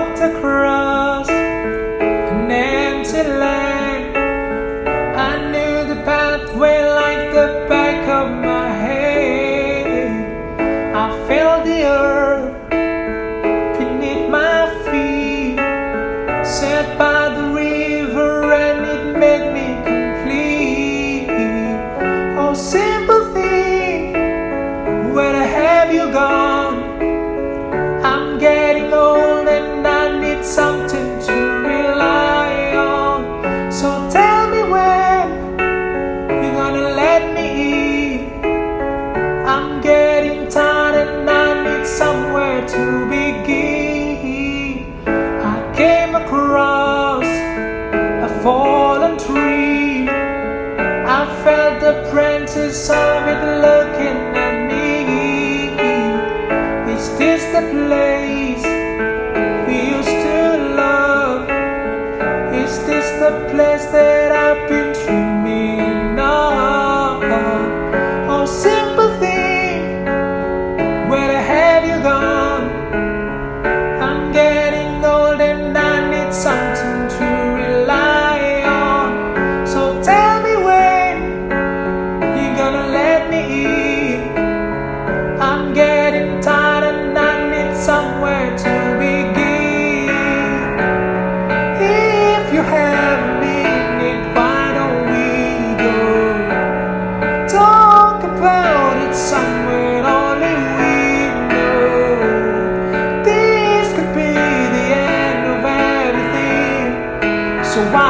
walked across an empty land. I knew the pathway like the back of my hand. I felt the earth beneath my feet, set by the came across a fallen tree. I felt the branches of it looking at me. Is this the place we used to love? Is this the place that?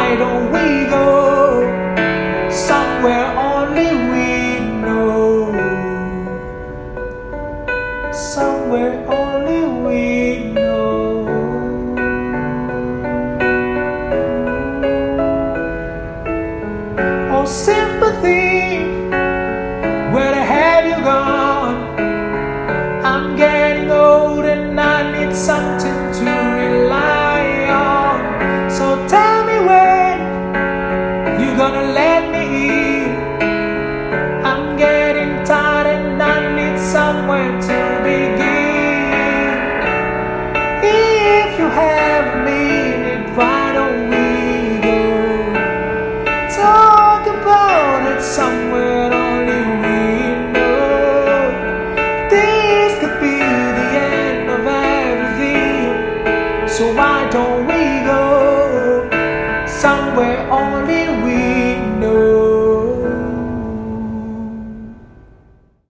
Why don't we go somewhere only we know? Somewhere only we know. Oh, sympathy, you're gonna let me in. I'm getting tired and I need somewhere to begin. If you have a minute, why don't we go? Talk about it somewhere only we know. This could be the end of everything. So why don't we go somewhere only